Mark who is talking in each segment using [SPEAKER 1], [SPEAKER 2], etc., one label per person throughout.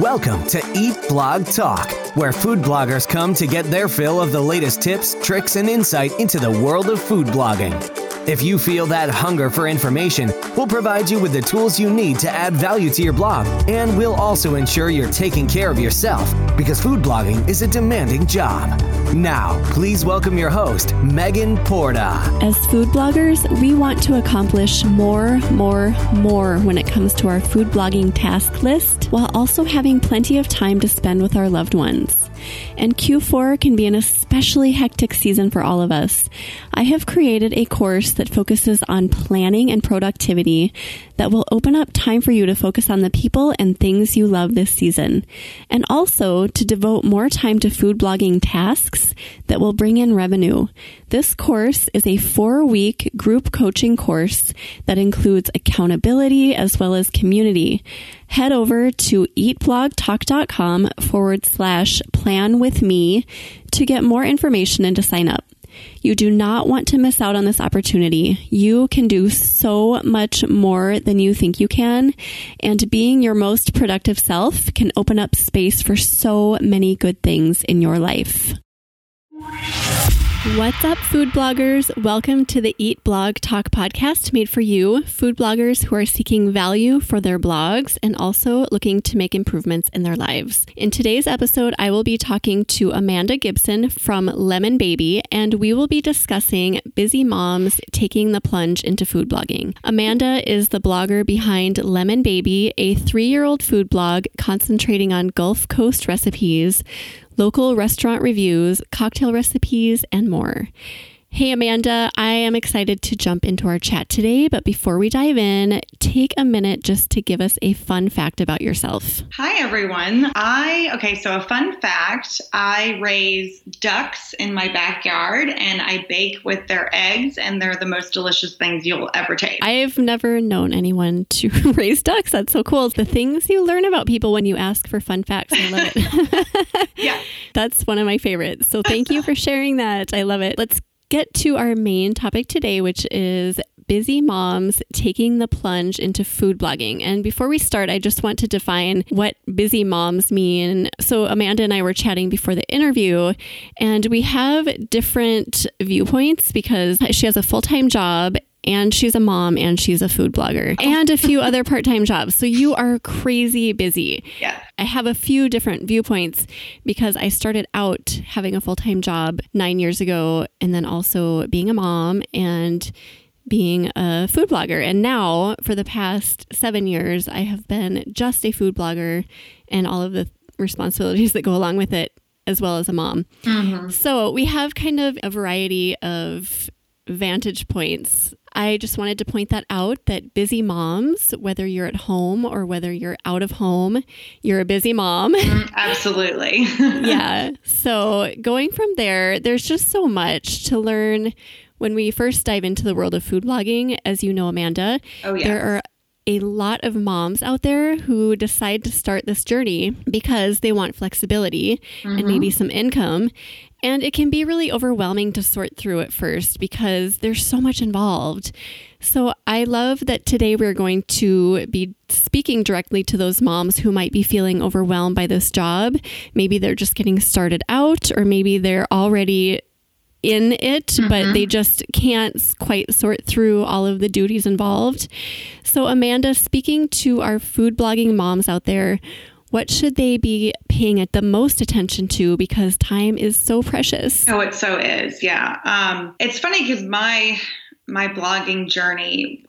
[SPEAKER 1] Welcome to Eat Blog Talk, where food bloggers come to get their fill of the latest tips, tricks, and insight into the world of food blogging. If you feel that hunger for information, we'll provide you with the tools you need to add value to your blog, and we'll also ensure you're taking care of yourself because food blogging is a demanding job. Now, please welcome your host, Megan Porta.
[SPEAKER 2] As food bloggers, we want to accomplish more, more, more when it comes to our food blogging task list while also having plenty of time to spend with our loved ones and Q4 can be an especially hectic season for all of us. I have created a course that focuses on planning and productivity that will open up time for you to focus on the people and things you love this season, and also to devote more time to food blogging tasks that will bring in revenue. This course is a four week group coaching course that includes accountability as well as community. Head over to eatblogtalk.com forward slash plan with me to get more information and to sign up. You do not want to miss out on this opportunity. You can do so much more than you think you can, and being your most productive self can open up space for so many good things in your life. What's up, food bloggers? Welcome to the Eat Blog Talk podcast made for you, food bloggers who are seeking value for their blogs and also looking to make improvements in their lives. In today's episode, I will be talking to Amanda Gibson from Lemon Baby, and we will be discussing busy moms taking the plunge into food blogging. Amanda is the blogger behind Lemon Baby, a three year old food blog concentrating on Gulf Coast recipes local restaurant reviews, cocktail recipes, and more. Hey, Amanda, I am excited to jump into our chat today, but before we dive in, take a minute just to give us a fun fact about yourself.
[SPEAKER 3] Hi, everyone. I, okay, so a fun fact I raise ducks in my backyard and I bake with their eggs, and they're the most delicious things you'll ever taste.
[SPEAKER 2] I've never known anyone to raise ducks. That's so cool. It's the things you learn about people when you ask for fun facts, I love
[SPEAKER 3] it. yeah.
[SPEAKER 2] That's one of my favorites. So thank you for sharing that. I love it. Let's get to our main topic today, which is busy moms taking the plunge into food blogging. And before we start, I just want to define what busy moms mean. So, Amanda and I were chatting before the interview, and we have different viewpoints because she has a full time job and she's a mom and she's a food blogger and a few other part-time jobs. So you are crazy busy.
[SPEAKER 3] Yeah.
[SPEAKER 2] I have a few different viewpoints because I started out having a full-time job 9 years ago and then also being a mom and being a food blogger. And now, for the past seven years, I have been just a food blogger and all of the responsibilities that go along with it, as well as a mom. Mm-hmm. So, we have kind of a variety of vantage points I just wanted to point that out that busy moms, whether you're at home or whether you're out of home, you're a busy mom.
[SPEAKER 3] Mm, absolutely.
[SPEAKER 2] yeah. So going from there, there's just so much to learn when we first dive into the world of food blogging. As you know, Amanda,
[SPEAKER 3] oh, yes.
[SPEAKER 2] there are a lot of moms out there who decide to start this journey because they want flexibility mm-hmm. and maybe some income. And it can be really overwhelming to sort through at first because there's so much involved. So I love that today we're going to be speaking directly to those moms who might be feeling overwhelmed by this job. Maybe they're just getting started out, or maybe they're already in it, mm-hmm. but they just can't quite sort through all of the duties involved. So, Amanda, speaking to our food blogging moms out there, what should they be paying the most attention to because time is so precious?
[SPEAKER 3] Oh, it so is. Yeah. Um, it's funny because my my blogging journey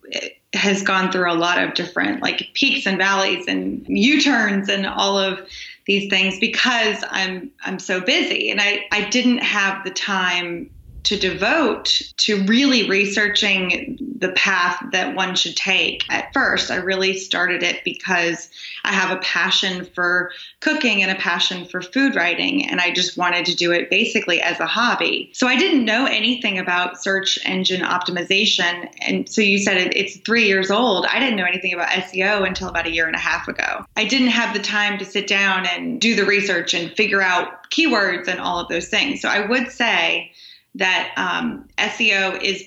[SPEAKER 3] has gone through a lot of different like peaks and valleys and U-turns and all of these things because I'm I'm so busy and I I didn't have the time to devote to really researching the path that one should take. At first, I really started it because I have a passion for cooking and a passion for food writing, and I just wanted to do it basically as a hobby. So I didn't know anything about search engine optimization. And so you said it's three years old. I didn't know anything about SEO until about a year and a half ago. I didn't have the time to sit down and do the research and figure out keywords and all of those things. So I would say, that um, SEO is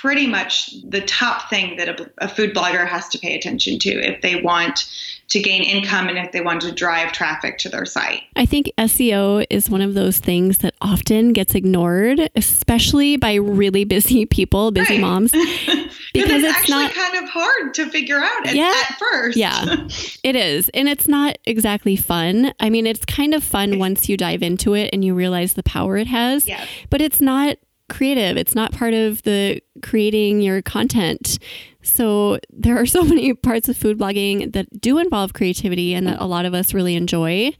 [SPEAKER 3] pretty much the top thing that a, a, food blogger has to pay attention to if they want to gain income and if they want to drive traffic to their site.
[SPEAKER 2] I think SEO is one of those things that often gets ignored, especially by really busy people, busy right. moms.
[SPEAKER 3] because it's, it's not kind of hard to figure out at, yeah, at first.
[SPEAKER 2] yeah, it is. And it's not exactly fun. I mean, it's kind of fun once you dive into it and you realize the power it has,
[SPEAKER 3] yes.
[SPEAKER 2] but it's not creative. It's not part of the creating your content. So there are so many parts of food blogging that do involve creativity and that a lot of us really enjoy.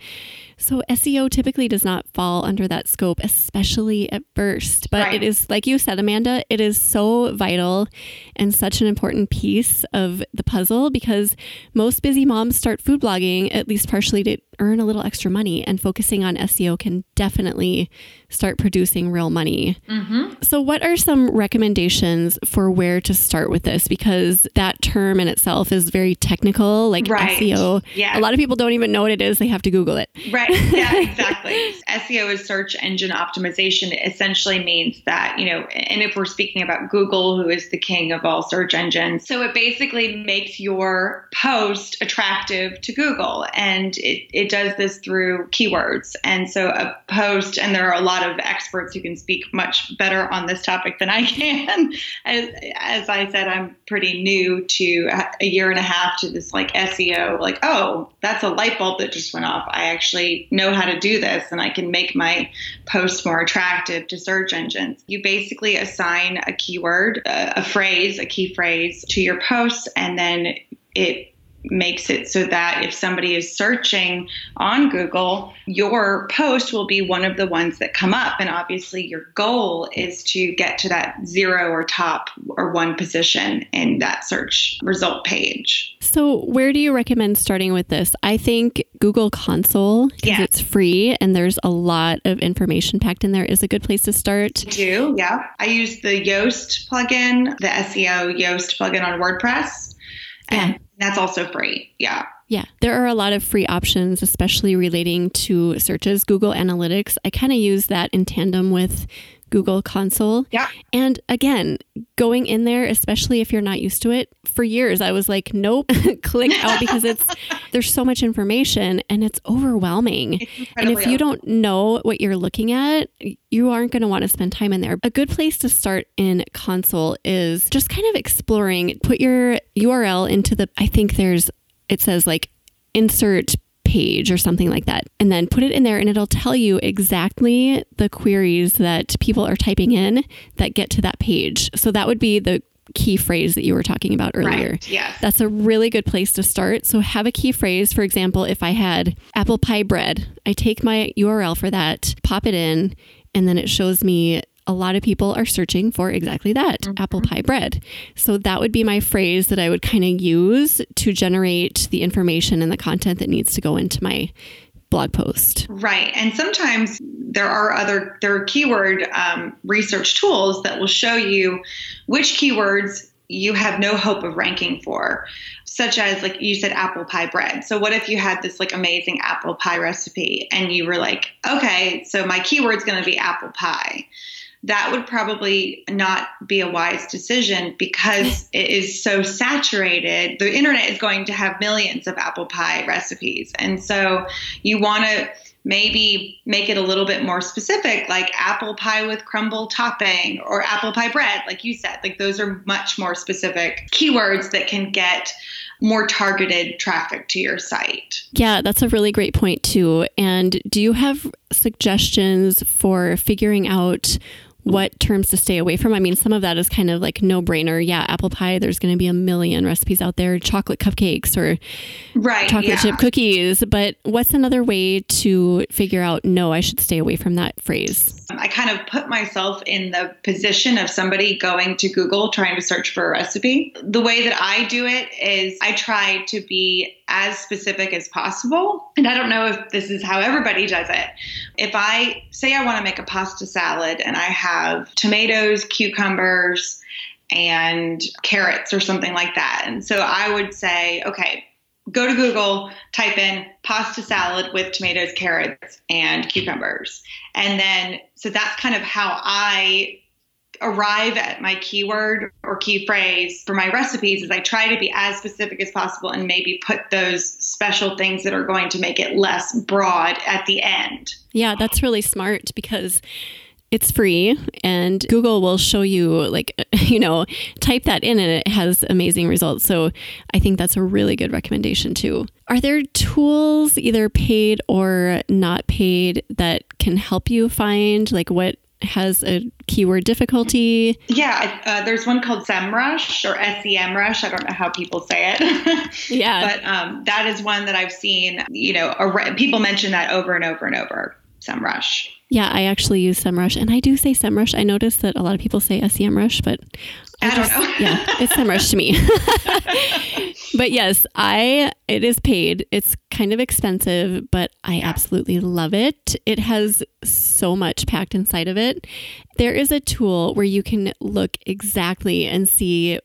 [SPEAKER 2] So SEO typically does not fall under that scope, especially at first. But right. it is, like you said, Amanda, it is so vital and such an important piece of the puzzle because most busy moms start food blogging, at least partially to earn a little extra money. And focusing on SEO can definitely start producing real money. Mm-hmm. So, what are some recommendations for where to start with this? Because that term in itself is very technical, like right. SEO.
[SPEAKER 3] Yeah.
[SPEAKER 2] A lot of people don't even know what it is, they have to Google it.
[SPEAKER 3] Right. Yeah, exactly. SEO is search engine optimization. It essentially means that, you know, and if we're speaking about Google, who is the king of all search engines, so it basically makes your post attractive to Google. And it, it does this through keywords. And so a post, and there are a lot of experts who can speak much better on this topic than I can. as, as I said, I'm pretty new to a year and a half to this like SEO, like, oh, that's a light bulb that just went off. I actually know how to do this and I can make my post more attractive to search engines. You basically assign a keyword, a, a phrase, a key phrase to your post, and then it makes it so that if somebody is searching on Google, your post will be one of the ones that come up. And obviously, your goal is to get to that zero or top or one position in that search result page.
[SPEAKER 2] So, where do you recommend starting with this? I think Google Console, because yeah. it's free and there's a lot of information packed in there, is a good place to start.
[SPEAKER 3] I do, yeah. I use the Yoast plugin, the SEO Yoast plugin on WordPress. And that's also free. Yeah.
[SPEAKER 2] Yeah, there are a lot of free options, especially relating to searches. Google Analytics, I kind of use that in tandem with Google Console.
[SPEAKER 3] Yeah.
[SPEAKER 2] And again, going in there, especially if you're not used to it, for years I was like, nope, click out because it's there's so much information and it's overwhelming. It's and if you don't know what you're looking at, you aren't going to want to spend time in there. A good place to start in Console is just kind of exploring. Put your URL into the I think there's it says like insert page or something like that. And then put it in there and it'll tell you exactly the queries that people are typing in that get to that page. So that would be the key phrase that you were talking about earlier.
[SPEAKER 3] Right. Yeah.
[SPEAKER 2] That's a really good place to start. So have a key phrase. For example, if I had apple pie bread, I take my URL for that, pop it in, and then it shows me a lot of people are searching for exactly that mm-hmm. apple pie bread. So that would be my phrase that I would kind of use to generate the information and the content that needs to go into my blog post.
[SPEAKER 3] Right. And sometimes there are other, there are keyword um, research tools that will show you which keywords you have no hope of ranking for such as like you said apple pie bread so what if you had this like amazing apple pie recipe and you were like okay so my keyword's going to be apple pie that would probably not be a wise decision because it is so saturated. The internet is going to have millions of apple pie recipes. And so you want to maybe make it a little bit more specific, like apple pie with crumble topping or apple pie bread, like you said. Like those are much more specific keywords that can get more targeted traffic to your site.
[SPEAKER 2] Yeah, that's a really great point, too. And do you have suggestions for figuring out what terms to stay away from. I mean, some of that is kind of like no brainer. Yeah, apple pie, there's going to be a million recipes out there, chocolate cupcakes or
[SPEAKER 3] right,
[SPEAKER 2] chocolate
[SPEAKER 3] yeah.
[SPEAKER 2] chip cookies. But what's another way to figure out, no, I should stay away from that phrase?
[SPEAKER 3] I kind of put myself in the position of somebody going to Google trying to search for a recipe. The way that I do it is I try to be as specific as possible. And I don't know if this is how everybody does it. If I say I want to make a pasta salad and I have tomatoes, cucumbers, and carrots or something like that. And so I would say, okay, go to Google, type in pasta salad with tomatoes, carrots, and cucumbers. And then, so that's kind of how I arrive at my keyword or key phrase for my recipes is I try to be as specific as possible and maybe put those special things that are going to make it less broad at the end.
[SPEAKER 2] Yeah, that's really smart because it's free and Google will show you like you know type that in and it has amazing results. So I think that's a really good recommendation too. Are there tools either paid or not paid that can help you find like what has a keyword difficulty?
[SPEAKER 3] Yeah, uh, there's one called SEMrush or SEMrush. I don't know how people say it.
[SPEAKER 2] yeah.
[SPEAKER 3] But um, that is one that I've seen, you know, people mention that over and over and over. SEMrush.
[SPEAKER 2] Yeah, I actually use SEMrush, and I do say SEMrush. I notice that a lot of people say SEMrush, but
[SPEAKER 3] I, I don't know.
[SPEAKER 2] yeah, it's SEMrush to me. but yes, I it is paid. It's kind of expensive, but I absolutely love it. It has so much packed inside of it. There is a tool where you can look exactly and see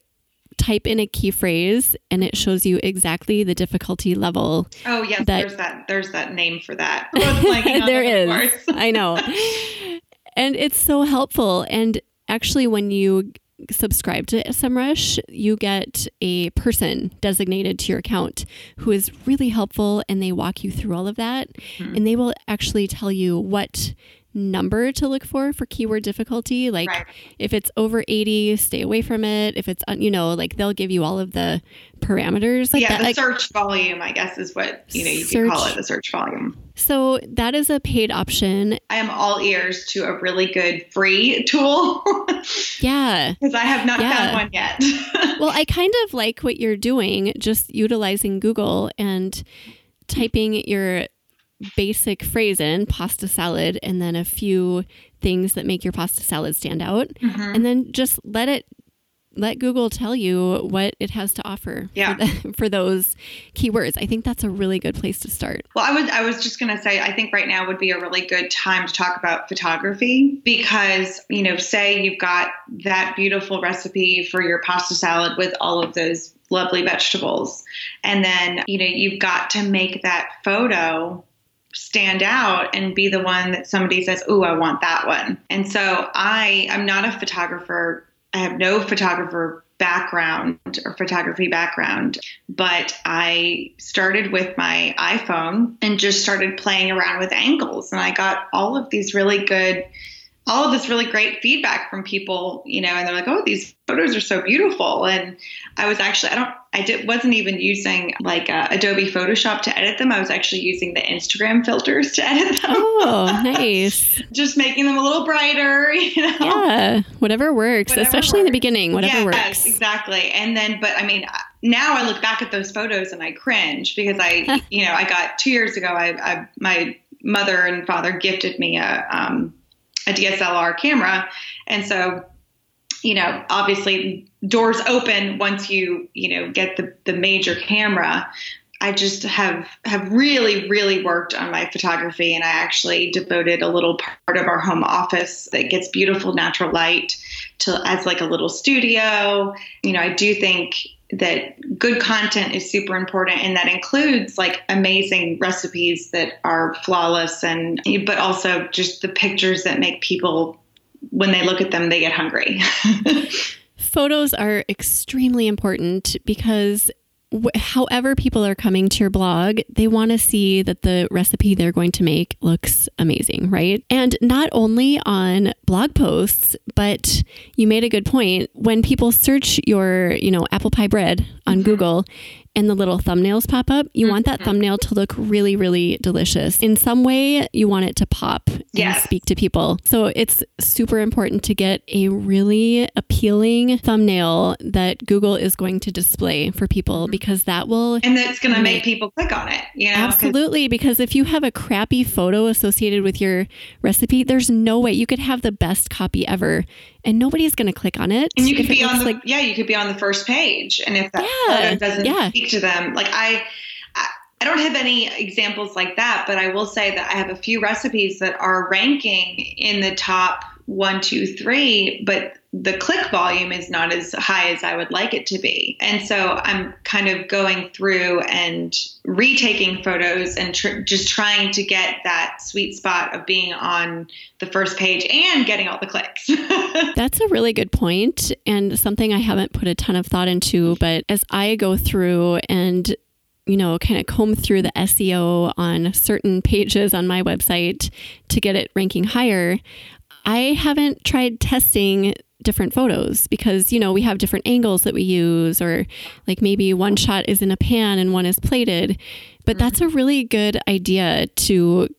[SPEAKER 2] type in a key phrase and it shows you exactly the difficulty level.
[SPEAKER 3] Oh yes, that, there's that there's that name for that.
[SPEAKER 2] there is. I know. And it's so helpful. And actually when you subscribe to SEMrush, you get a person designated to your account who is really helpful and they walk you through all of that. Mm-hmm. And they will actually tell you what number to look for for keyword difficulty. Like right. if it's over 80, stay away from it. If it's, you know, like they'll give you all of the parameters. Like
[SPEAKER 3] yeah,
[SPEAKER 2] that.
[SPEAKER 3] the
[SPEAKER 2] like,
[SPEAKER 3] search volume, I guess, is what, you know, you search, could call it the search volume.
[SPEAKER 2] So that is a paid option.
[SPEAKER 3] I am all ears to a really good free tool.
[SPEAKER 2] yeah.
[SPEAKER 3] Because I have not yeah. found one yet.
[SPEAKER 2] well, I kind of like what you're doing, just utilizing Google and typing your basic phrase in pasta salad and then a few things that make your pasta salad stand out mm-hmm. and then just let it let Google tell you what it has to offer
[SPEAKER 3] yeah.
[SPEAKER 2] for, the, for, those keywords. I think that's a really good place to start.
[SPEAKER 3] Well, I was I was just going to say I think right now would be a really good time to talk about photography because, you know, say you've got that beautiful recipe for your pasta salad with all of those lovely vegetables and then, you know, you've got to make that photo stand out and be the one that somebody says, "Oh, I want that one." And so I I'm not a photographer. I have no photographer background or photography background, but I started with my iPhone and just started playing around with angles and I got all of these really good all of this really great feedback from people, you know, and they're like, "Oh, these photos are so beautiful." And I was actually, I don't, I did, wasn't even using like uh, Adobe Photoshop to edit them. I was actually using the Instagram filters to edit them.
[SPEAKER 2] Oh, nice!
[SPEAKER 3] Just making them a little brighter, you know.
[SPEAKER 2] Yeah, whatever works, whatever especially works. in the beginning. Whatever
[SPEAKER 3] yes,
[SPEAKER 2] works.
[SPEAKER 3] exactly. And then, but I mean, now I look back at those photos and I cringe because I, you know, I got two years ago. I, I my mother and father gifted me a um, a DSLR camera. And so, you know, obviously doors open once you, you know, get the, the major camera. I just have have really really worked on my photography and I actually devoted a little part of our home office that gets beautiful natural light to as like a little studio. You know, I do think that good content is super important and that includes like amazing recipes that are flawless and but also just the pictures that make people when they look at them they get hungry.
[SPEAKER 2] Photos are extremely important because however people are coming to your blog, they want to see that the recipe they're going to make looks amazing, right? And not only on blog posts, but you made a good point. When people search your, you know, apple pie bread on mm-hmm. Google, and the little thumbnails pop up, you mm-hmm. want that mm-hmm. thumbnail to look really, really delicious. In some way, you want it to pop
[SPEAKER 3] yes.
[SPEAKER 2] and speak to people. So it's super important to get a really appealing thumbnail that Google is going to display for people mm-hmm. because that will
[SPEAKER 3] and that's going to make people click on it. You know,
[SPEAKER 2] absolutely. Because if you have a crappy photo associated with your recipe, there's no way you could have the best copy ever and nobody's going to click on it.
[SPEAKER 3] And you could be on the like, yeah, you could be on the first page, and if that yeah, doesn't yeah. speak to them, like I, I don't have any examples like that, but I will say that I have a few recipes that are ranking in the top one, two, three, but the click volume is not as high as I would like it to be. And so I'm kind of going through and retaking photos and tr- just trying to get that sweet spot of being on the first page and getting all the clicks.
[SPEAKER 2] That's a really good point and something I haven't put a ton of thought into. But as I go through and you know, kind of comb through the SEO on certain pages on my website to get it ranking higher. I haven't tried testing different photos because you know we have different angles that we use or like maybe one shot is in a pan and one is plated. But mm-hmm. that's a really good idea to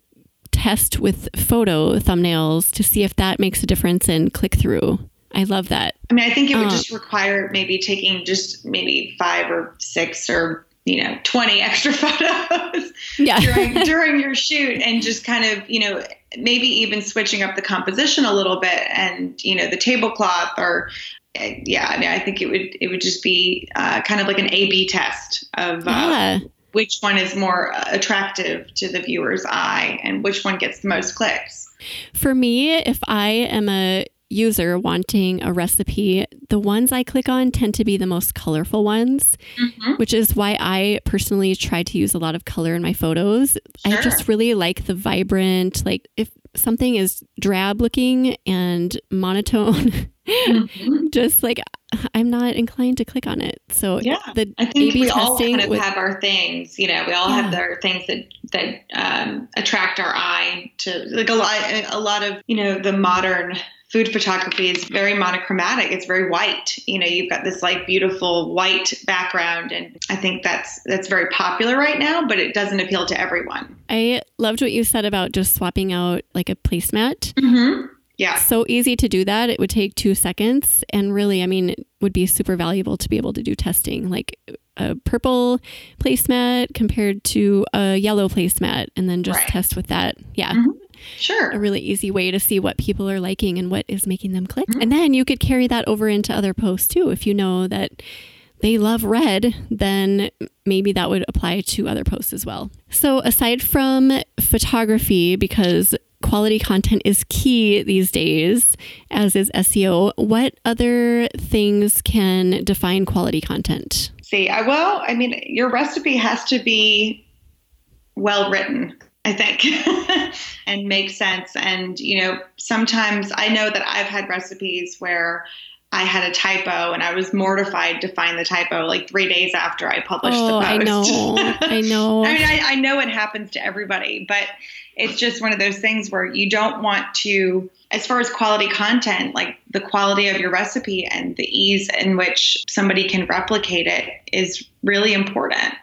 [SPEAKER 2] test with photo thumbnails to see if that makes a difference in click through i love that.
[SPEAKER 3] I mean i think it would uh, just require maybe taking just maybe five or six or you know 20 extra photos yeah. during, during your shoot and just kind of you know maybe even switching up the composition a little bit and you know the tablecloth or yeah I, mean, I think it would it would just be uh, kind of like an A B test of uh, yeah. which one is more attractive to the viewer's eye and which one gets the most clicks.
[SPEAKER 2] For me, if I am a user wanting a recipe, the ones I click on tend to be the most colorful ones, mm-hmm. which is why I personally try to use a lot of color in my photos. Sure. I just really like the vibrant, like if something is drab looking and monotone, mm-hmm. just like I'm not inclined to click on it. So
[SPEAKER 3] yeah, the I think A/B we all kind of with, have our things. You know, we all yeah. have our things that that um, attract our eye to like a lot. A lot of you know the modern food photography is very monochromatic. It's very white. You know, you've got this like beautiful white background and I think that's that's very popular right now, but it doesn't appeal to everyone.
[SPEAKER 2] I loved what you said about just swapping out like a placemat.
[SPEAKER 3] Mm-hmm. Yeah.
[SPEAKER 2] So easy to do that. It would take 2 seconds and really, I mean, it would be super valuable to be able to do testing like a purple placemat compared to a yellow placemat and then just right. test with that. Yeah. Mm-hmm.
[SPEAKER 3] Sure.
[SPEAKER 2] A really easy way to see what people are liking and what is making them click. Mm-hmm. And then you could carry that over into other posts too. If you know that they love red, then maybe that would apply to other posts as well. So, aside from photography, because quality content is key these days, as is SEO, what other things can define quality content?
[SPEAKER 3] See, I, well, I mean, your recipe has to be well written. I think, and make sense. And, you know, sometimes I know that I've had recipes where I had a typo and I was mortified to find the typo like three days after I published oh, the post.
[SPEAKER 2] I know. I know.
[SPEAKER 3] I mean, I, I know it happens to everybody, but it's just one of those things where you don't want to, as far as quality content, like the quality of your recipe and the ease in which somebody can replicate it is really important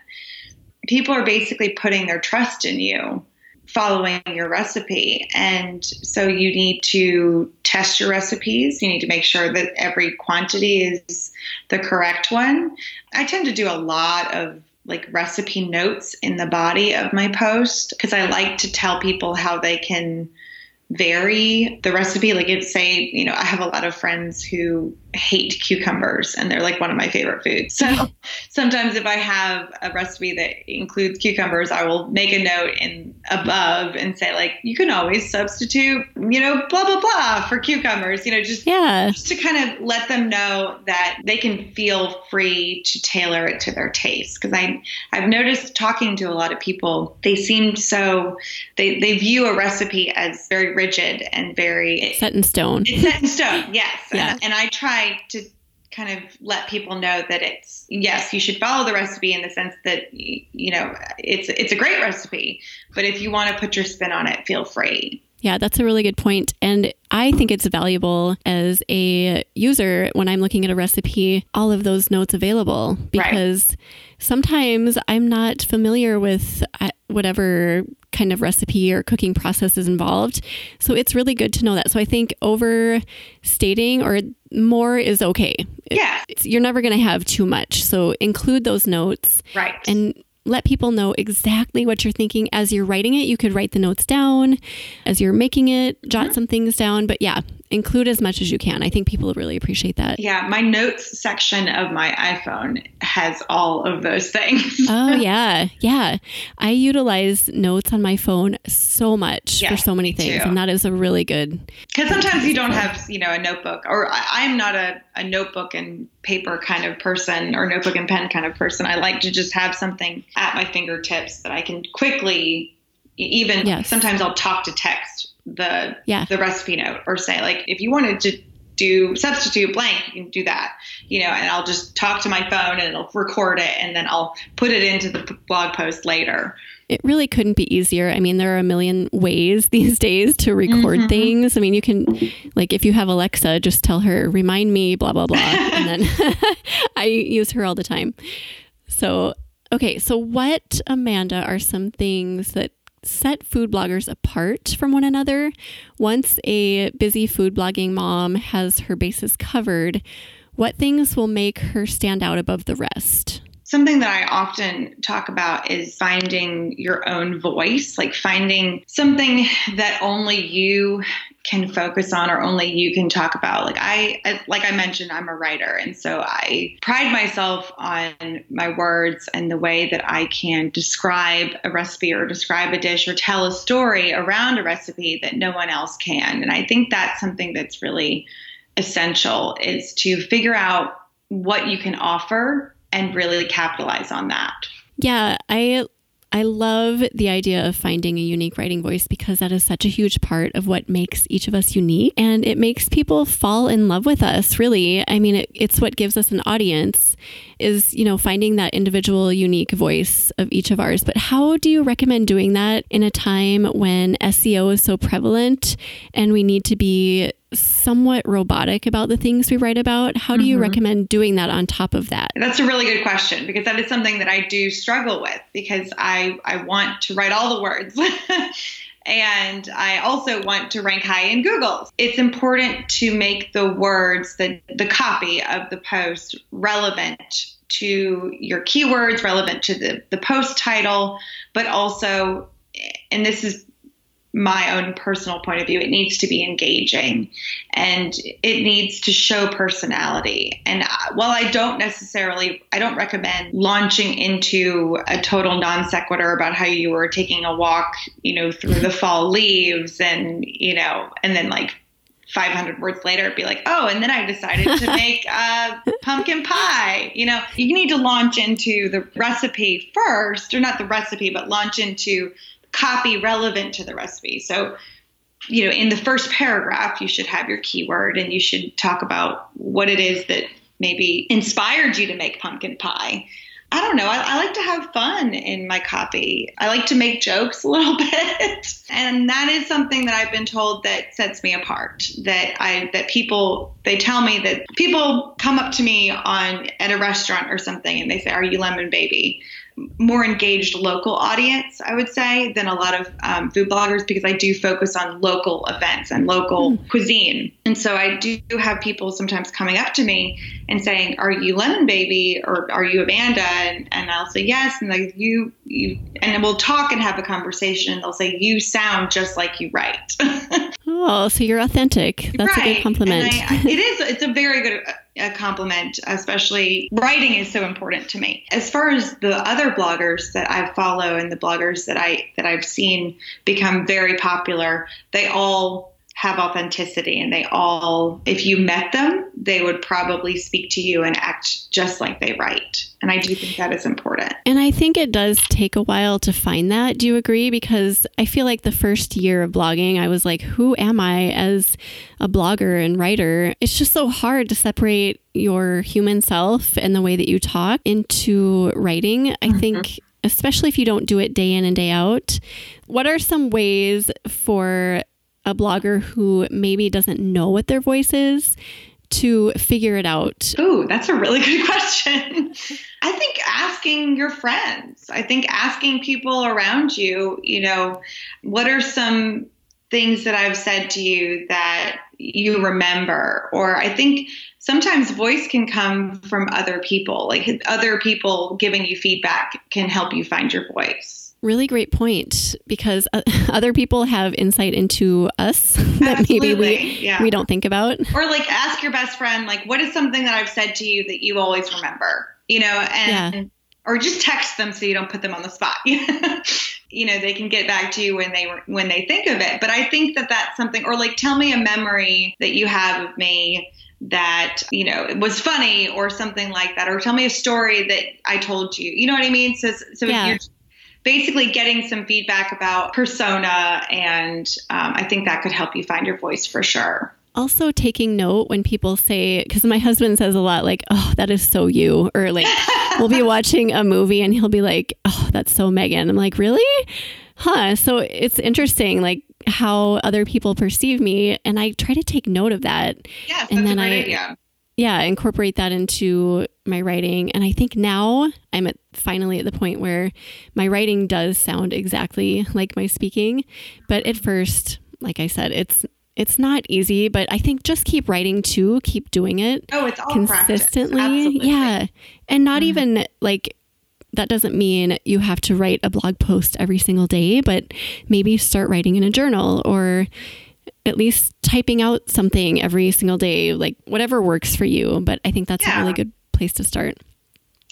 [SPEAKER 3] people are basically putting their trust in you following your recipe. And so you need to test your recipes. You need to make sure that every quantity is the correct one. I tend to do a lot of like recipe notes in the body of my post because I like to tell people how they can vary the recipe. Like, it say, you know, I have a lot of friends who hate cucumbers and they're like one of my favorite foods. So sometimes if I have a recipe that includes cucumbers, I will make a note in above and say like you can always substitute, you know, blah blah blah for cucumbers, you know, just
[SPEAKER 2] yeah.
[SPEAKER 3] just to kind of let them know that they can feel free to tailor it to their taste because I I've noticed talking to a lot of people, they seem so they they view a recipe as very rigid and very
[SPEAKER 2] set in stone.
[SPEAKER 3] It's set in stone. Yes. Yeah. And, and I try to kind of let people know that it's yes you should follow the recipe in the sense that you know it's it's a great recipe but if you want to put your spin on it feel free
[SPEAKER 2] yeah, that's a really good point. And I think it's valuable as a user when I'm looking at a recipe, all of those notes available because right. sometimes I'm not familiar with uh, whatever kind of recipe or cooking process is involved. So it's really good to know that. So I think overstating or more is okay.
[SPEAKER 3] Yeah.
[SPEAKER 2] It's, you're never going to have too much. So include those notes.
[SPEAKER 3] Right.
[SPEAKER 2] And let people know exactly what you're thinking as you're writing it. You could write the notes down as you're making it, jot mm-hmm. some things down. But yeah, include as much as you can. I think people really appreciate that.
[SPEAKER 3] Yeah, my notes section of my iPhone has all of those things.
[SPEAKER 2] oh, yeah. Yeah. I utilize notes on my phone so much yeah, for so many things. Too. And that is a really good.
[SPEAKER 3] Because sometimes you don't have, you know, a notebook, or I, am not a, a notebook and paper kind of person or notebook and pen kind of person. I like to just have something at my fingertips that I can quickly even yes. sometimes I'll talk to text the yeah. the recipe note or say like if you wanted to do substitute blank you can do that you know and i'll just talk to my phone and it'll record it and then i'll put it into the blog post later
[SPEAKER 2] it really couldn't be easier i mean there are a million ways these days to record mm-hmm. things i mean you can like if you have alexa just tell her remind me blah blah blah and then i use her all the time so okay so what amanda are some things that set food bloggers apart from one another. Once a busy food blogging mom has her bases covered, what things will make her stand out above the rest?
[SPEAKER 3] Something that I often talk about is finding your own voice, like finding something that only you can focus on or only you can talk about. Like I like I mentioned I'm a writer and so I pride myself on my words and the way that I can describe a recipe or describe a dish or tell a story around a recipe that no one else can. And I think that's something that's really essential is to figure out what you can offer and really capitalize on that.
[SPEAKER 2] Yeah, I I love the idea of finding a unique writing voice because that is such a huge part of what makes each of us unique. And it makes people fall in love with us, really. I mean, it, it's what gives us an audience is, you know, finding that individual unique voice of each of ours. But how do you recommend doing that in a time when SEO is so prevalent and we need to be somewhat robotic about the things we write about. How do you mm-hmm. recommend doing that on top of that?
[SPEAKER 3] That's a really good question because that is something that I do struggle with because I, I want to write all the words. and I also want to rank high in Google. It's important to make the words, the, the copy of the post relevant to your keywords, relevant to the, the post title, but also, and this is my own personal point of view, it needs to be engaging and it needs to show personality. And while I don't necessarily, I don't recommend launching into a total non sequitur about how you were taking a walk, you know, through the fall leaves and, you know, and then like 500 words later it'd be like oh and then i decided to make a pumpkin pie you know you need to launch into the recipe first or not the recipe but launch into copy relevant to the recipe. So, you know, in the first paragraph, you should have your keyword and you should talk about what it is that maybe inspired you to make pumpkin pie. I don't know. I, I, like to have fun in my copy. I like to make jokes a little bit, and that is something that I've been told that sets me apart. That I that people they tell me that people come up to me on at a restaurant or something and they say, "Are you Lemon Baby?" More engaged local audience, I would say, than a lot of um, food bloggers because I do focus on local events and local mm. cuisine. And so I do have people sometimes coming up to me and saying, "Are you Lemon Baby or are you Amanda?" And, and I'll say yes, and like you, you, and then we'll talk and have a conversation. And they'll say, "You sound just like you write."
[SPEAKER 2] oh, so you're authentic. That's right. a good compliment.
[SPEAKER 3] I, it is. It's a very good a compliment, especially writing is so important to me. As far as the other bloggers that I follow and the bloggers that I that I've seen become very popular, they all have authenticity and they all if you met them they would probably speak to you and act just like they write and i do think that is important.
[SPEAKER 2] And i think it does take a while to find that. Do you agree? Because i feel like the first year of blogging i was like who am i as a blogger and writer? It's just so hard to separate your human self and the way that you talk into writing. I mm-hmm. think especially if you don't do it day in and day out what are some ways for a blogger who maybe doesn't know what their voice is to figure it out?
[SPEAKER 3] Ooh, that's a really good question. I think asking your friends, I think asking people around you, you know, what are some things that I've said to you that you remember? Or I think sometimes voice can come from other people, like other people giving you feedback can help you find your voice.
[SPEAKER 2] Really great point because uh, other people have insight into us that maybe we
[SPEAKER 3] yeah.
[SPEAKER 2] we don't think about.
[SPEAKER 3] Or like ask your best friend like what is something that I've said to you that you always remember? You know, and
[SPEAKER 2] Yeah.
[SPEAKER 3] or just text them so you don't put them on the spot. you know, they can get back to you when they when they think of it. But I think that that's something or like tell me a memory that you have of me that you know was funny or something like that or tell me a story that i told you you know what i mean so so
[SPEAKER 2] Yeah.
[SPEAKER 3] you're basically getting some feedback about persona and um, i think that could help you find your voice for sure
[SPEAKER 2] Also, taking note when people say, because my husband says a lot, like, oh, that is so you. Or like, we'll be watching a movie and he'll be like, oh, that's so Megan. I'm like, really? Huh. So it's interesting, like, how other people perceive me. And I try to take note of that.
[SPEAKER 3] yes
[SPEAKER 2] And
[SPEAKER 3] that's
[SPEAKER 2] then
[SPEAKER 3] a great
[SPEAKER 2] I-
[SPEAKER 3] idea
[SPEAKER 2] Yeah, incorporate that into my writing. And I think now I'm at finally at the point where my writing does sound exactly like my speaking. But at first, like I said, it's it's not easy, but I think just keep writing too, keep doing it
[SPEAKER 3] oh it's all
[SPEAKER 2] consistently. Yeah. And not
[SPEAKER 3] Mhm.
[SPEAKER 2] even like that doesn't mean you have to write a blog post every single day, but maybe start writing in a journal or at least typing out something every single day, like whatever works for you. But I think that's a really good place to start.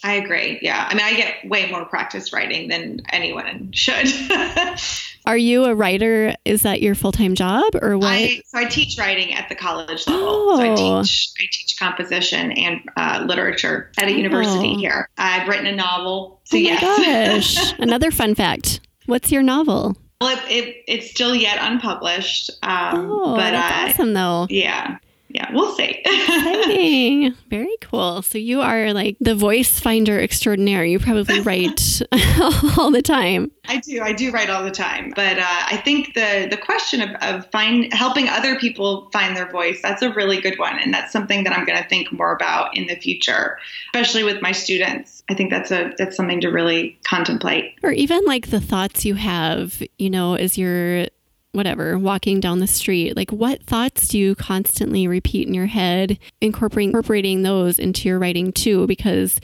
[SPEAKER 3] i agree yeah i mean i get way more practice writing than anyone should
[SPEAKER 2] Are you a writer? Is that your full time job or what?
[SPEAKER 3] I, so I teach writing at the college level. So I
[SPEAKER 2] Oh.
[SPEAKER 3] teach I teach composition and uh, literature at a university
[SPEAKER 2] Oh.
[SPEAKER 3] here. I've written a novel. So
[SPEAKER 2] oh
[SPEAKER 3] yes,
[SPEAKER 2] gosh. Another fun fact. What's your novel?
[SPEAKER 3] Well, it, it, it's still yet unpublished. Um,
[SPEAKER 2] Oh,
[SPEAKER 3] but
[SPEAKER 2] that's
[SPEAKER 3] uh,
[SPEAKER 2] awesome though.
[SPEAKER 3] yeah, yeah, we'll see.
[SPEAKER 2] Exciting. Very cool. So you are like the voice finder extraordinaire. You probably write all the time.
[SPEAKER 3] I do. I do write all the time. But uh, I think the the question of, of find helping other people find their voice that's a really good one, and that's something that I'm going to think more about in the future, especially with my students. I think that's a that's something to really contemplate.
[SPEAKER 2] Or even like the thoughts you have, you know, as you're whatever, walking down the street. Like what thoughts do you constantly repeat in your head, incorporating incorporating those into your writing too because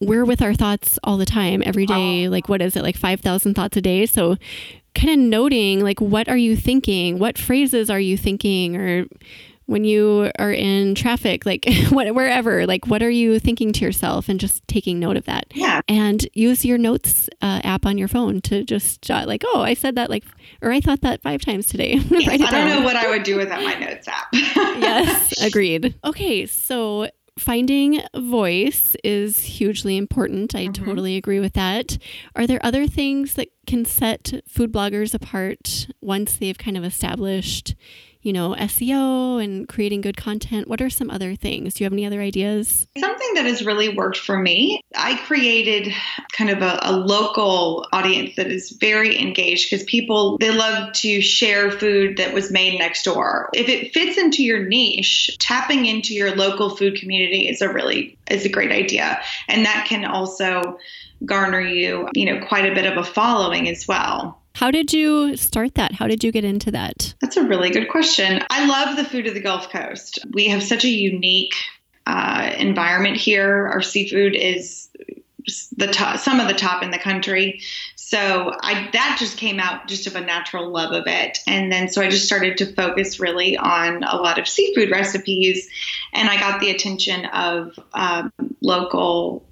[SPEAKER 2] we're with our thoughts all the time every day. Oh. Like what is it? Like 5,000 thoughts a day. So kind of noting like what are you thinking? What phrases are you thinking or when you are in traffic, like what, wherever, like what are you thinking to yourself and just taking note of that
[SPEAKER 3] Yeah,
[SPEAKER 2] and use your notes uh, app on your phone to just jot like oh i said that like or i thought that five times today
[SPEAKER 3] Yes, I don't
[SPEAKER 2] down.
[SPEAKER 3] know what I would do without my notes app.
[SPEAKER 2] yes agreed okay so finding voice is hugely important i
[SPEAKER 3] Mhm.
[SPEAKER 2] totally agree with that are there other things that can set food bloggers apart once they've kind of established you know seo and creating good content what are some other things do you have any other ideas
[SPEAKER 3] Something that has really worked for me, I created kind of a, a local audience that is very engaged because people, they love to share food that was made next door. If it fits into your niche, tapping into your local food community is a really, is a great idea. And that can also garner you, you know, quite a bit of a following as well.
[SPEAKER 2] How did you start that how did you get into that
[SPEAKER 3] That's a really good question. I love the food of the Gulf Coast. We have such a unique uh, environment here. Our seafood is the top, some of the top in the country. So I that just came out just of a natural love of it, and then so I just started to focus really on a lot of seafood recipes, and I got the attention of um, local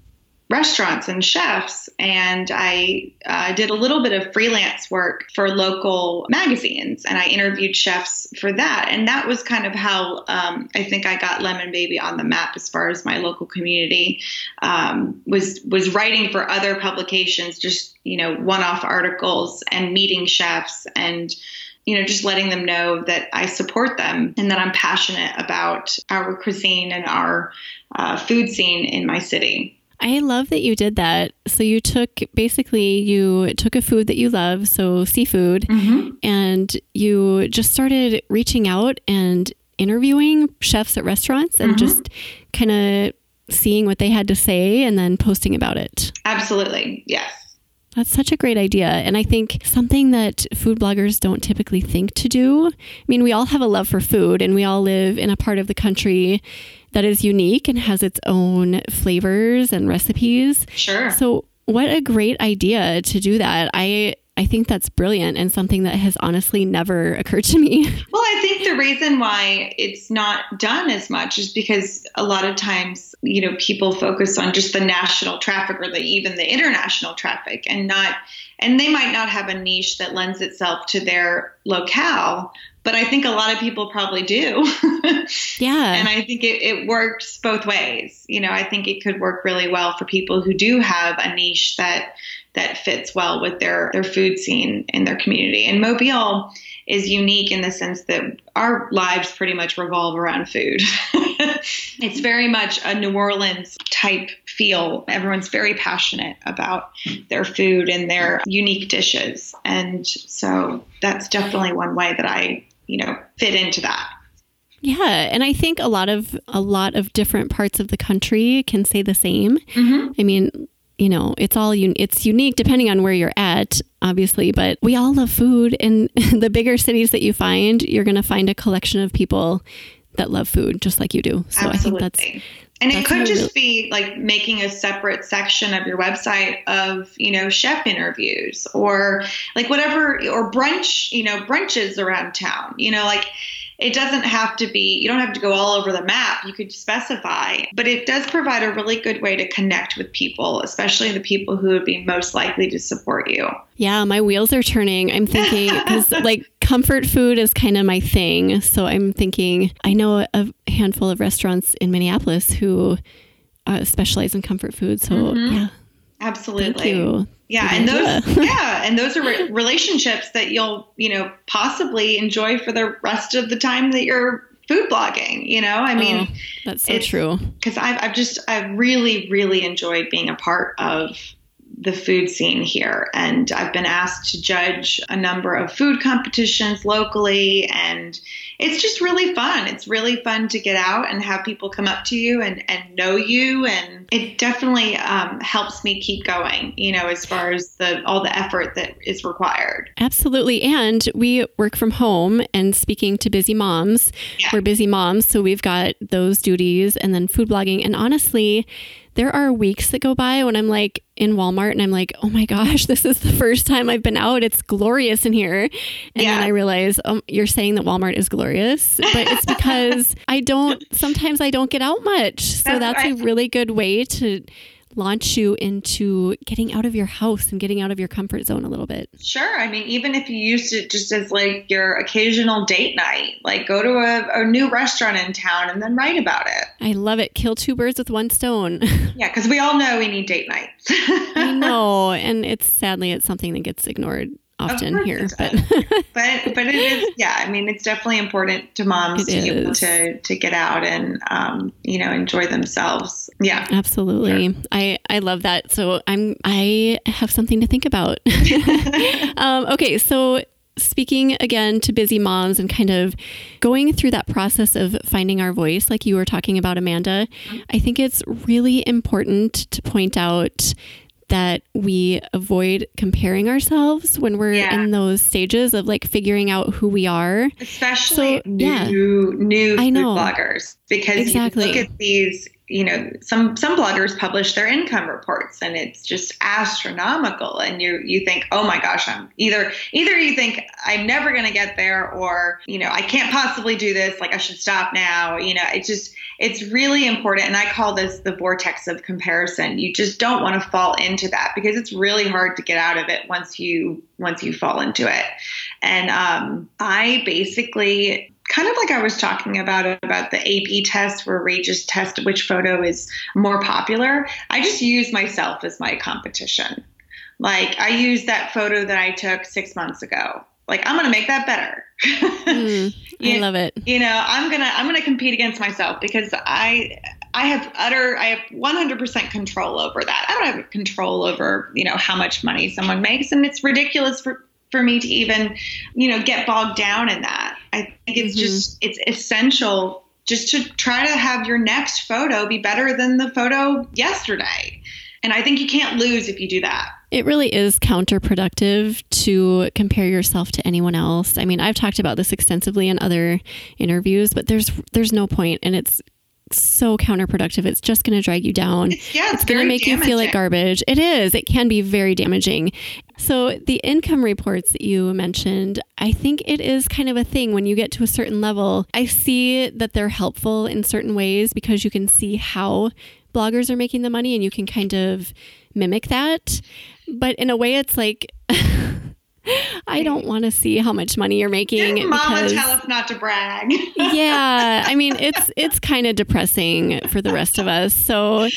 [SPEAKER 3] restaurants and chefs and i uh, did a little bit of freelance work for local magazines and i interviewed chefs for that and that was kind of how um, i think i got lemon baby on the map as far as my local community um, was was writing for other publications just you know one-off articles and meeting chefs and you know, just letting them know that I support them and that I'm passionate about our cuisine and our uh, food scene in my city.
[SPEAKER 2] I love that you did that. So you took basically you took a food that you love, so seafood,
[SPEAKER 3] Mm-hmm.
[SPEAKER 2] and you just started reaching out and interviewing chefs at restaurants and
[SPEAKER 3] Mhm.
[SPEAKER 2] just kind of seeing what they had to say and then posting about it.
[SPEAKER 3] Absolutely. Yes.
[SPEAKER 2] That's such a great idea. And I think something that food bloggers don't typically think to do. I mean, we all have a love for food and we all live in a part of the country that is unique and has its own flavors and recipes.
[SPEAKER 3] Sure.
[SPEAKER 2] So, what a great idea to do that. I I think that's brilliant and something that has honestly never occurred to me.
[SPEAKER 3] Well, I think the reason why it's not done as much is because a lot of times, you know, people focus on just the national traffic or the even the international traffic and not and they might not have a niche that lends itself to their locale but i think a lot of people probably do
[SPEAKER 2] yeah
[SPEAKER 3] and i think it, it, works both ways you know i think it could work really well for people who do have a niche that that fits well with their their food scene in their community and Mobile is unique in the sense that our lives pretty much revolve around food. it's very much a New Orleans type feel. Everyone's very passionate about their food and their unique dishes. And so that's definitely one way that I, you know, fit into that.
[SPEAKER 2] Yeah, and I think a lot of a lot of different parts of the country can say the same. Mm-hmm. I mean, you know, it's all un- it's unique depending on where you're at, obviously, but we all love food and the bigger cities that you find, you're going to find a collection of people that love food just like you do. So Absolutely. I think that's
[SPEAKER 3] and it could just really- be like making a separate section of your website of, you know, chef interviews or like whatever or brunch, you know, brunches around town. You know, like it doesn't have to be, you don't have to go all over the map. You could specify, but it does provide a really good way to connect with people, especially the people who would be most likely to support you.
[SPEAKER 2] Yeah, my wheels are turning. I'm thinking, because like comfort food is kind of my thing. So I'm thinking, I know a handful of restaurants in Minneapolis who uh, specialize in comfort food. So mm-hmm. yeah.
[SPEAKER 3] Absolutely.
[SPEAKER 2] Thank you.
[SPEAKER 3] Yeah, and those yeah, and those are re- relationships that you'll you know possibly enjoy for the rest of the time that you're food blogging. You know, I mean,
[SPEAKER 2] oh, that's so true.
[SPEAKER 3] Because I've I've just I've really really enjoyed being a part of the food scene here. And I've been asked to judge a number of food competitions locally. And it's just really fun. It's really fun to get out and have people come up to you and, and know you. And it definitely um, helps me keep going, you know, as far as the all the effort that is required.
[SPEAKER 2] Absolutely. And we work from home and speaking to busy moms. Yeah. We're busy moms. So we've got those duties and then food blogging. And honestly, there are weeks that go by when I'm like in Walmart and I'm like, oh my gosh, this is the first time I've been out. It's glorious in here. And yeah. then I realize, oh, you're saying that Walmart is glorious, but it's because I don't, sometimes I don't get out much. So that's, that's a really good way to launch you into getting out of your house and getting out of your comfort zone a little bit.
[SPEAKER 3] Sure. I mean, even if you used it just as like your occasional date night, like go to a, a new restaurant in town and then write about it.
[SPEAKER 2] I love it. Kill two birds with one stone.
[SPEAKER 3] yeah, because we all know we need date nights.
[SPEAKER 2] I know. And it's sadly, it's something that gets ignored often here, but
[SPEAKER 3] but but it is yeah. I mean, it's definitely important to moms it to be able to to get out and um, you know enjoy themselves. Yeah,
[SPEAKER 2] absolutely. Sure. I I love that. So I'm I have something to think about. um, okay, so speaking again to busy moms and kind of going through that process of finding our voice, like you were talking about, Amanda, I think it's really important to point out that we avoid comparing ourselves when we're yeah. in those stages of like figuring out who we are.
[SPEAKER 3] Especially so, new, yeah. new I know. bloggers because exactly. you look at these you know some some bloggers publish their income reports and it's just astronomical. And you you think oh my gosh i'm either either you think i'm never going to get there or you know i can't possibly do this like i should stop now you know it's just it's really important. And i call this the vortex of comparison. You just don't want to fall into that because it's really hard to get out of it once you once you fall into it. And um, i basically kind of like I was talking about about the A/B test where we just test which photo is more popular. I just use myself as my competition. Like I use that photo that I took six months ago. Like I'm gonna make that better.
[SPEAKER 2] mm, I love it.
[SPEAKER 3] You know, I'm gonna I'm gonna compete against myself because I I have utter I have 100% control over that. I don't have control over you know how much money someone makes, and it's ridiculous for for me to even you know get bogged down in that i think it's mm-hmm. just it's essential just to try to have your next photo be better than the photo yesterday and i think you can't lose if you do that
[SPEAKER 2] it really is counterproductive to compare yourself to anyone else. I mean, I've talked about this extensively in other interviews, but there's there's no point and it's so counterproductive. It's just going to drag you down.
[SPEAKER 3] It's, yeah,
[SPEAKER 2] it's, going to make
[SPEAKER 3] damaging.
[SPEAKER 2] you feel like garbage. It is. It can be very damaging. So, the income reports that you mentioned, I think it is kind of a thing when you get to a certain level. I see that they're helpful in certain ways because you can see how bloggers are making the money and you can kind of mimic that. But in a way, it's like, I don't want to see how much money you're making.
[SPEAKER 3] Didn't Mama
[SPEAKER 2] because,
[SPEAKER 3] tell us not to brag.
[SPEAKER 2] yeah, I mean it's it's kind of depressing for the rest of us. So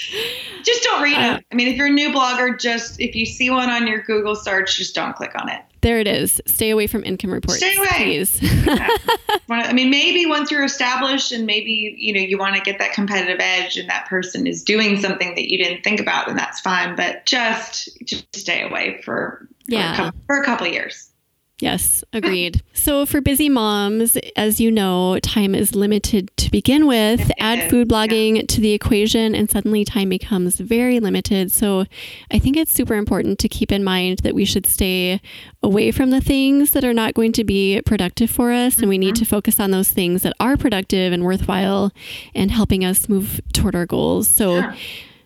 [SPEAKER 3] just don't read uh, it. I mean, if you're a new blogger, just if you see one on your Google search, just don't click on it.
[SPEAKER 2] There it is. Stay away from income reports.
[SPEAKER 3] Stay away,
[SPEAKER 2] please.
[SPEAKER 3] yeah. I mean, maybe once you're established, and maybe you know you want to get that competitive edge, and that person is doing something that you didn't think about, then that's fine. But just just stay away for
[SPEAKER 2] yeah
[SPEAKER 3] for a couple, for a couple years.
[SPEAKER 2] Yes, agreed. so, for busy moms, as you know, time is limited to begin with. Add food blogging yeah. to the equation, and suddenly time becomes very limited. So, I think it's super important to keep in mind that we should stay away from the things that are not going to be productive for us, mm-hmm. and we need to focus on those things that are productive and worthwhile and helping us move toward our goals. So, yeah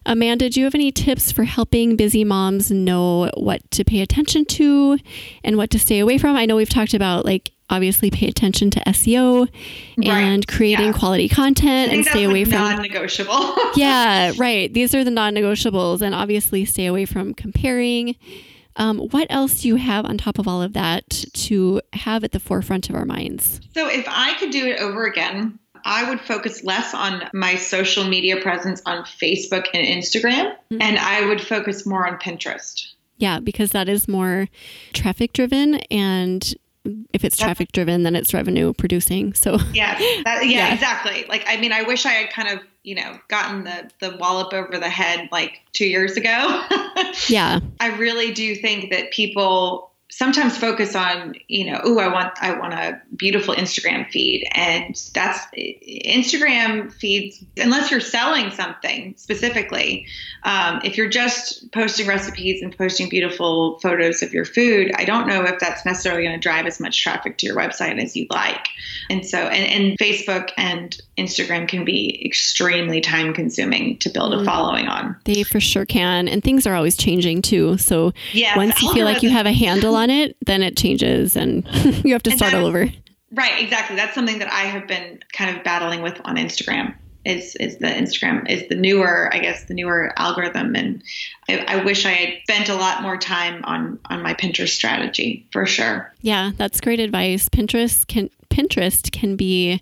[SPEAKER 2] Amanda, do you have any tips for helping busy moms know what to pay attention to and what to stay away from? I know we've talked about like obviously pay attention to SEO right. and creating yeah. quality content and stay away
[SPEAKER 3] like
[SPEAKER 2] from
[SPEAKER 3] non-negotiable.
[SPEAKER 2] yeah, right. These are the non-negotiables and obviously stay away from comparing. Um, what else do you have on top of all of that to have at the forefront of our minds?
[SPEAKER 3] So if I could do it over again, I would focus less on my social media presence on Facebook and Instagram, mm-hmm. and I would focus more on Pinterest.
[SPEAKER 2] Yeah, because that is more traffic driven and if it's traffic driven then it's revenue producing so.
[SPEAKER 3] Yeah that, yeah, yeah, exactly. Like i mean i wish i had kind of you know gotten the the wallop over the head like two years ago.
[SPEAKER 2] Yeah.
[SPEAKER 3] I really do think that people sometimes focus on you know oh i want i want a beautiful instagram feed. And that's instagram feeds unless you're selling something specifically um, if you're just posting recipes and posting beautiful photos of your food i don't know if that's necessarily going to drive as much traffic to your website as you'd like. And so and, and facebook and instagram can be extremely time consuming to build a mm. following on.
[SPEAKER 2] They for sure can and things are always changing too. So
[SPEAKER 3] yes,
[SPEAKER 2] once you feel like you have a handle on it, then it changes and you have to start all over.
[SPEAKER 3] Right, exactly. That's something that I have been kind of battling with on Instagram. Is is the Instagram is the newer, I guess, the newer algorithm, and I, I wish I had spent a lot more time on on my Pinterest strategy for sure.
[SPEAKER 2] Yeah, that's great advice. Pinterest can Pinterest can be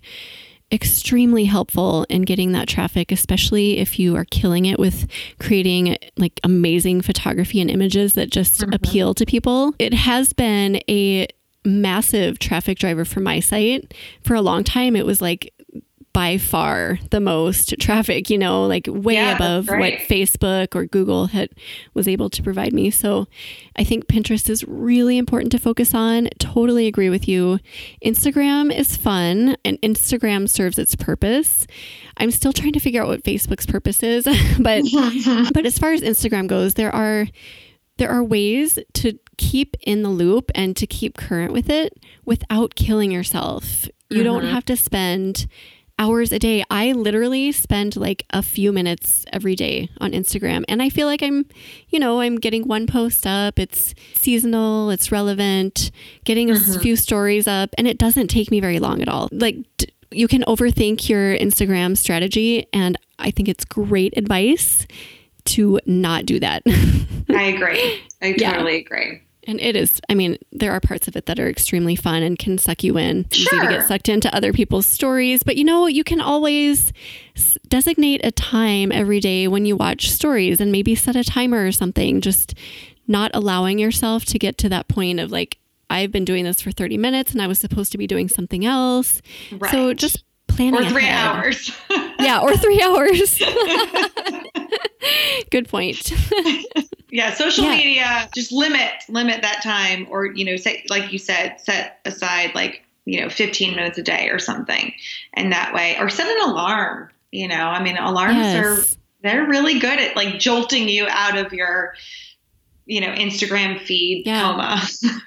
[SPEAKER 2] extremely helpful in getting that traffic, especially if you are killing it with creating like amazing photography and images that just mm-hmm. appeal to people. It has been a massive traffic driver for my site. For a long time, it was like by far the most traffic, you know, like way yeah, above what Facebook or Google had was able to provide me. So I think Pinterest is really important to focus on. Totally agree with you. Instagram is fun and Instagram serves its purpose. I'm still trying to figure out what Facebook's purpose is, but but as far as Instagram goes, there are there are ways to keep in the loop and to keep current with it without killing yourself. You mm-hmm. don't have to spend hours a day. I literally spend like a few minutes every day on Instagram. And I feel like I'm, you know, I'm getting one post up. It's seasonal, it's relevant, getting mm-hmm. a few stories up. And it doesn't take me very long at all. Like, d- you can overthink your Instagram strategy. And I think it's great advice to not do that.
[SPEAKER 3] I agree. I totally yeah. agree.
[SPEAKER 2] And it is, I mean, there are parts of it that are extremely fun and can suck you in. It's sure. easy to get sucked into other people's stories. But you know, you can always designate a time every day when you watch stories and maybe set a timer or something. Just not allowing yourself to get to that point of like, I've been doing this for 30 minutes and I was supposed to be doing something else. Right. So just planning.
[SPEAKER 3] Or three
[SPEAKER 2] ahead.
[SPEAKER 3] hours.
[SPEAKER 2] yeah, or three hours. Good point.
[SPEAKER 3] yeah, social yeah. media, just limit limit that time or you know, say like you said, set aside like, you know, 15 minutes a day or something. And that way or set an alarm, you know. I mean, alarms yes. are they're really good at like jolting you out of your you know, Instagram feed
[SPEAKER 2] Yeah.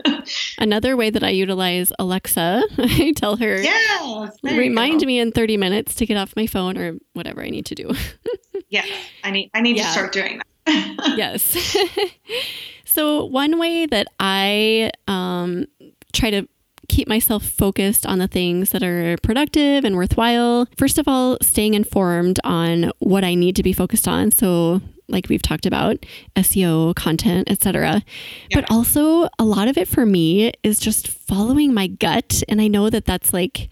[SPEAKER 3] coma.
[SPEAKER 2] Another way that I utilize Alexa, I tell her,
[SPEAKER 3] yes.
[SPEAKER 2] remind me in 30 minutes to get off my phone or whatever I need to do.
[SPEAKER 3] Yes, I need I need
[SPEAKER 2] Yeah.
[SPEAKER 3] to start doing that.
[SPEAKER 2] yes. so, one way that I um, try to keep myself focused on the things that are productive and worthwhile, first of all, staying informed on what I need to be focused on. So, like we've talked about, SEO, content, etc.
[SPEAKER 3] Yeah.
[SPEAKER 2] But also, a lot of it for me is just following my gut. And I know that that's like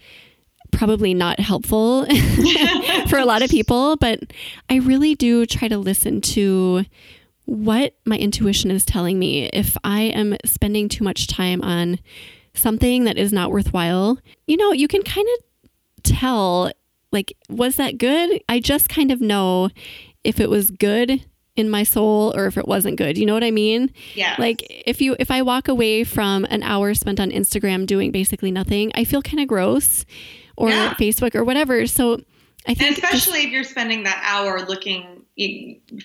[SPEAKER 2] probably not helpful for a lot of people, but I really do try to listen to what my intuition is telling me. If I am spending too much time on something that is not worthwhile, you know, you can kind of tell like, was that good? I just kind of know if it was good in my soul or if it wasn't good. You know what I mean?
[SPEAKER 3] yeah.
[SPEAKER 2] Like if you if I walk away from an hour spent on Instagram doing basically nothing, I feel kind of gross or
[SPEAKER 3] Yeah.
[SPEAKER 2] Facebook or whatever. So I
[SPEAKER 3] and
[SPEAKER 2] think just-
[SPEAKER 3] especially if you're spending that hour looking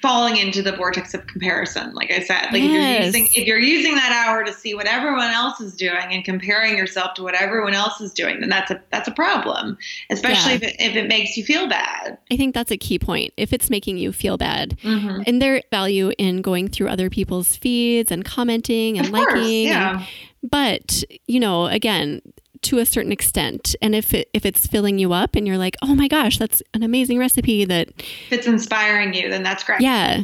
[SPEAKER 3] falling into the vortex of comparison like i said like if you're using if you're using that hour to see what everyone else is doing and comparing yourself to what everyone else is doing then that's a that's a problem especially
[SPEAKER 2] Yeah.
[SPEAKER 3] if, it, if it makes you feel bad
[SPEAKER 2] I think that's a key point. If it's making you feel bad.
[SPEAKER 3] mm-hmm.
[SPEAKER 2] And there value in going through other people's feeds and commenting and
[SPEAKER 3] of course
[SPEAKER 2] liking. and- but, you know, again, to a certain extent. And if it if it's filling you up and you're like, "Oh my gosh, that's an amazing recipe that
[SPEAKER 3] if it's inspiring you then that's great
[SPEAKER 2] Yeah.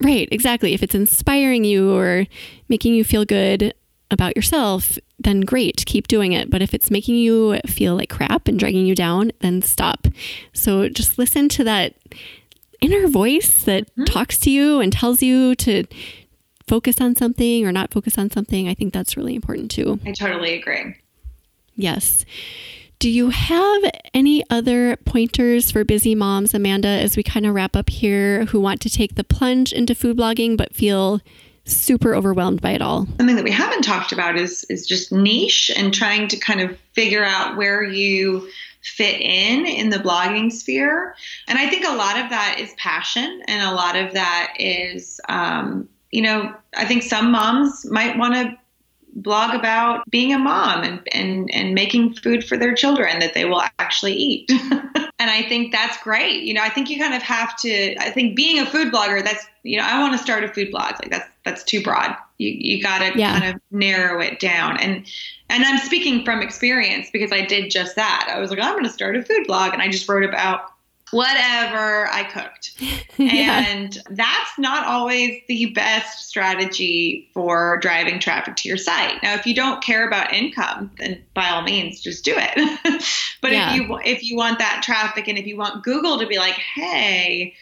[SPEAKER 2] Right, exactly. If it's inspiring you or making you feel good about yourself, then great, keep doing it. But if it's making you feel like crap and dragging you down, then stop. So just listen to that inner voice that mm-hmm. talks to you and tells you to focus on something or not focus on something. I think that's really important too.
[SPEAKER 3] i totally agree
[SPEAKER 2] Yes. Do you have any other pointers for busy moms, Amanda, as we kind of wrap up here who want to take the plunge into food blogging but feel super overwhelmed by it all?
[SPEAKER 3] something that we haven't talked about is is just niche and trying to kind of figure out where you fit in in the blogging sphere and i think a lot of that is passion and a lot of that is um, you know i think some moms might want to blog about being a mom and, and and making food for their children that they will actually eat. And i think that's great. You know i think you kind of have to i think being a food blogger that's you know i want to start a food blog. Like that's that's too broad. You you got to
[SPEAKER 2] Yeah.
[SPEAKER 3] kind of narrow it down. And and i'm speaking from experience because i did just that. I was like i'm going to start a food blog and i just wrote about whatever i cooked
[SPEAKER 2] yeah.
[SPEAKER 3] and that's not always the best strategy for driving traffic to your site. Now, if you don't care about income, then by all means, just do it. but
[SPEAKER 2] Yeah.
[SPEAKER 3] if you if you want that traffic and if you want Google to be like, hey,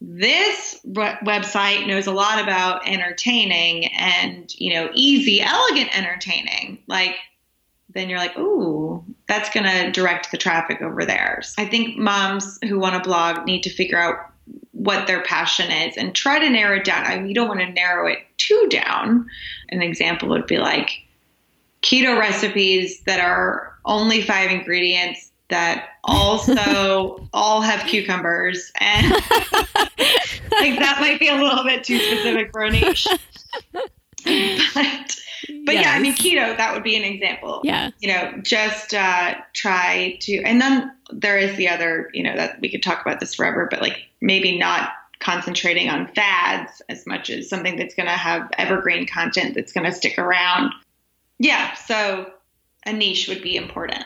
[SPEAKER 3] this w- website knows a lot about entertaining and you know easy, elegant entertaining, like then you're like, ooh, that's going to direct the traffic over there. I think moms who want to blog need to figure out what their passion is and try to narrow it down. I mean, you don't want to narrow it too down. An example would be like keto recipes that are only five ingredients that also all have cucumbers and like that might be a little bit too specific for a niche. but but yeah, I mean keto that would be an example
[SPEAKER 2] Yeah.
[SPEAKER 3] you know, just uh, try to, and then there is the other, you know, that we could talk about this forever, but like maybe not concentrating on fads as much as something that's going to have evergreen content that's going to stick around. Yeah, so a niche would be important.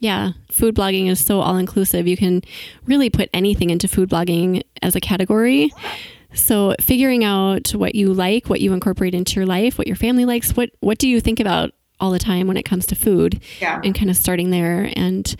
[SPEAKER 2] Yeah, food blogging is so all inclusive. You can really put anything into food blogging as a category. So figuring out what you like, what you incorporate into your life, what your family likes, what what do you think about all the time when it comes to food
[SPEAKER 3] Yeah.
[SPEAKER 2] and kind of starting there and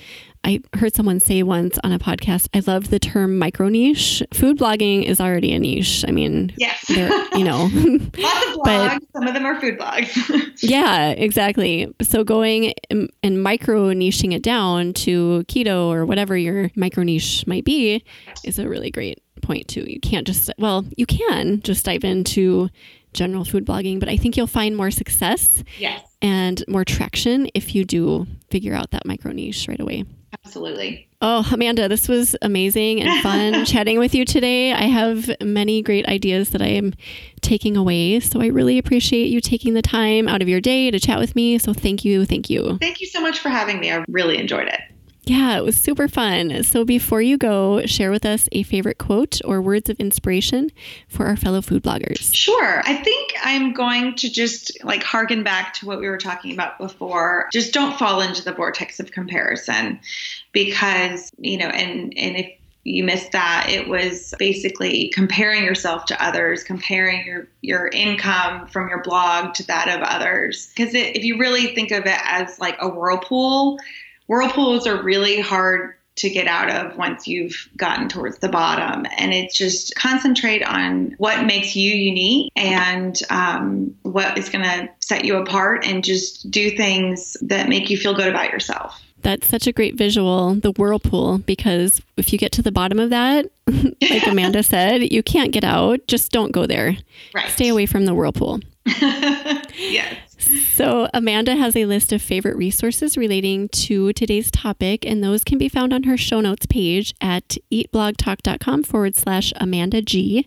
[SPEAKER 2] I heard someone say once on a podcast, I loved the term micro niche. Food blogging is already a niche. I mean,
[SPEAKER 3] Yes.
[SPEAKER 2] you know,
[SPEAKER 3] Lots of blogs.
[SPEAKER 2] But-
[SPEAKER 3] Some of them are food blogs.
[SPEAKER 2] Yeah, exactly. So going and and micro niching it down to keto or whatever your micro niche might be is a really great point too. You can't just well, you can just dive into general food blogging, but I think you'll find more success
[SPEAKER 3] yes.
[SPEAKER 2] and more traction if you do figure out that micro niche right away.
[SPEAKER 3] Absolutely.
[SPEAKER 2] Oh, Amanda, this was amazing and fun chatting with you today. I have many great ideas that I am taking away. So I really appreciate you taking the time out of your day to chat with me. So thank you. Thank you.
[SPEAKER 3] Thank you so much for having me. I really enjoyed it.
[SPEAKER 2] Yeah, it was super fun. So before you go, share with us a favorite quote or words of inspiration for our fellow food bloggers.
[SPEAKER 3] Sure. I think I'm going to just like harken back to what we were talking about before. Just don't fall into the vortex of comparison because, you know, and and if you missed that it was basically comparing yourself to others comparing your your income from your blog to that of others because if you really think of it as like a whirlpool whirlpools are really hard to get out of once you've gotten towards the bottom. And it's just concentrate on what makes you unique and um, what is going to set you apart and just do things that make you feel good about yourself.
[SPEAKER 2] That's such a great visual, the whirlpool, because if you get to the bottom of that, like Amanda said, you can't get out. Just don't go there.
[SPEAKER 3] Right.
[SPEAKER 2] Stay away from the whirlpool.
[SPEAKER 3] yes.
[SPEAKER 2] So, Amanda has a list of favorite resources relating to today's topic, and those can be found on her show notes page at eatblogtalk.com forward slash Amanda G.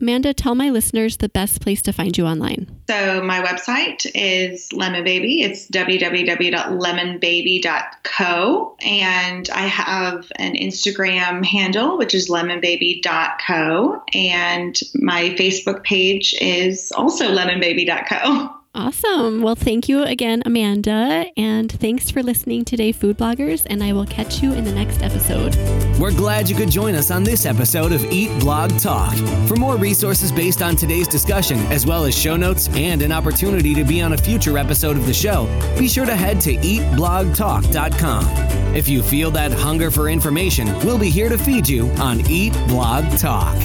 [SPEAKER 2] Amanda, tell my listeners the best place to find you online.
[SPEAKER 3] So, my website is Lemon Baby. It's www.lemonbaby.co. And I have an Instagram handle, which is lemonbaby.co. And my Facebook page is also lemonbaby.co.
[SPEAKER 2] Awesome. Well, thank you again, Amanda. And thanks for listening today, food bloggers. And I will catch you in the next episode.
[SPEAKER 1] We're glad you could join us on this episode of Eat Blog Talk. For more resources based on today's discussion, as well as show notes and an opportunity to be on a future episode of the show, be sure to head to eatblogtalk.com. If you feel that hunger for information, we'll be here to feed you on Eat Blog Talk.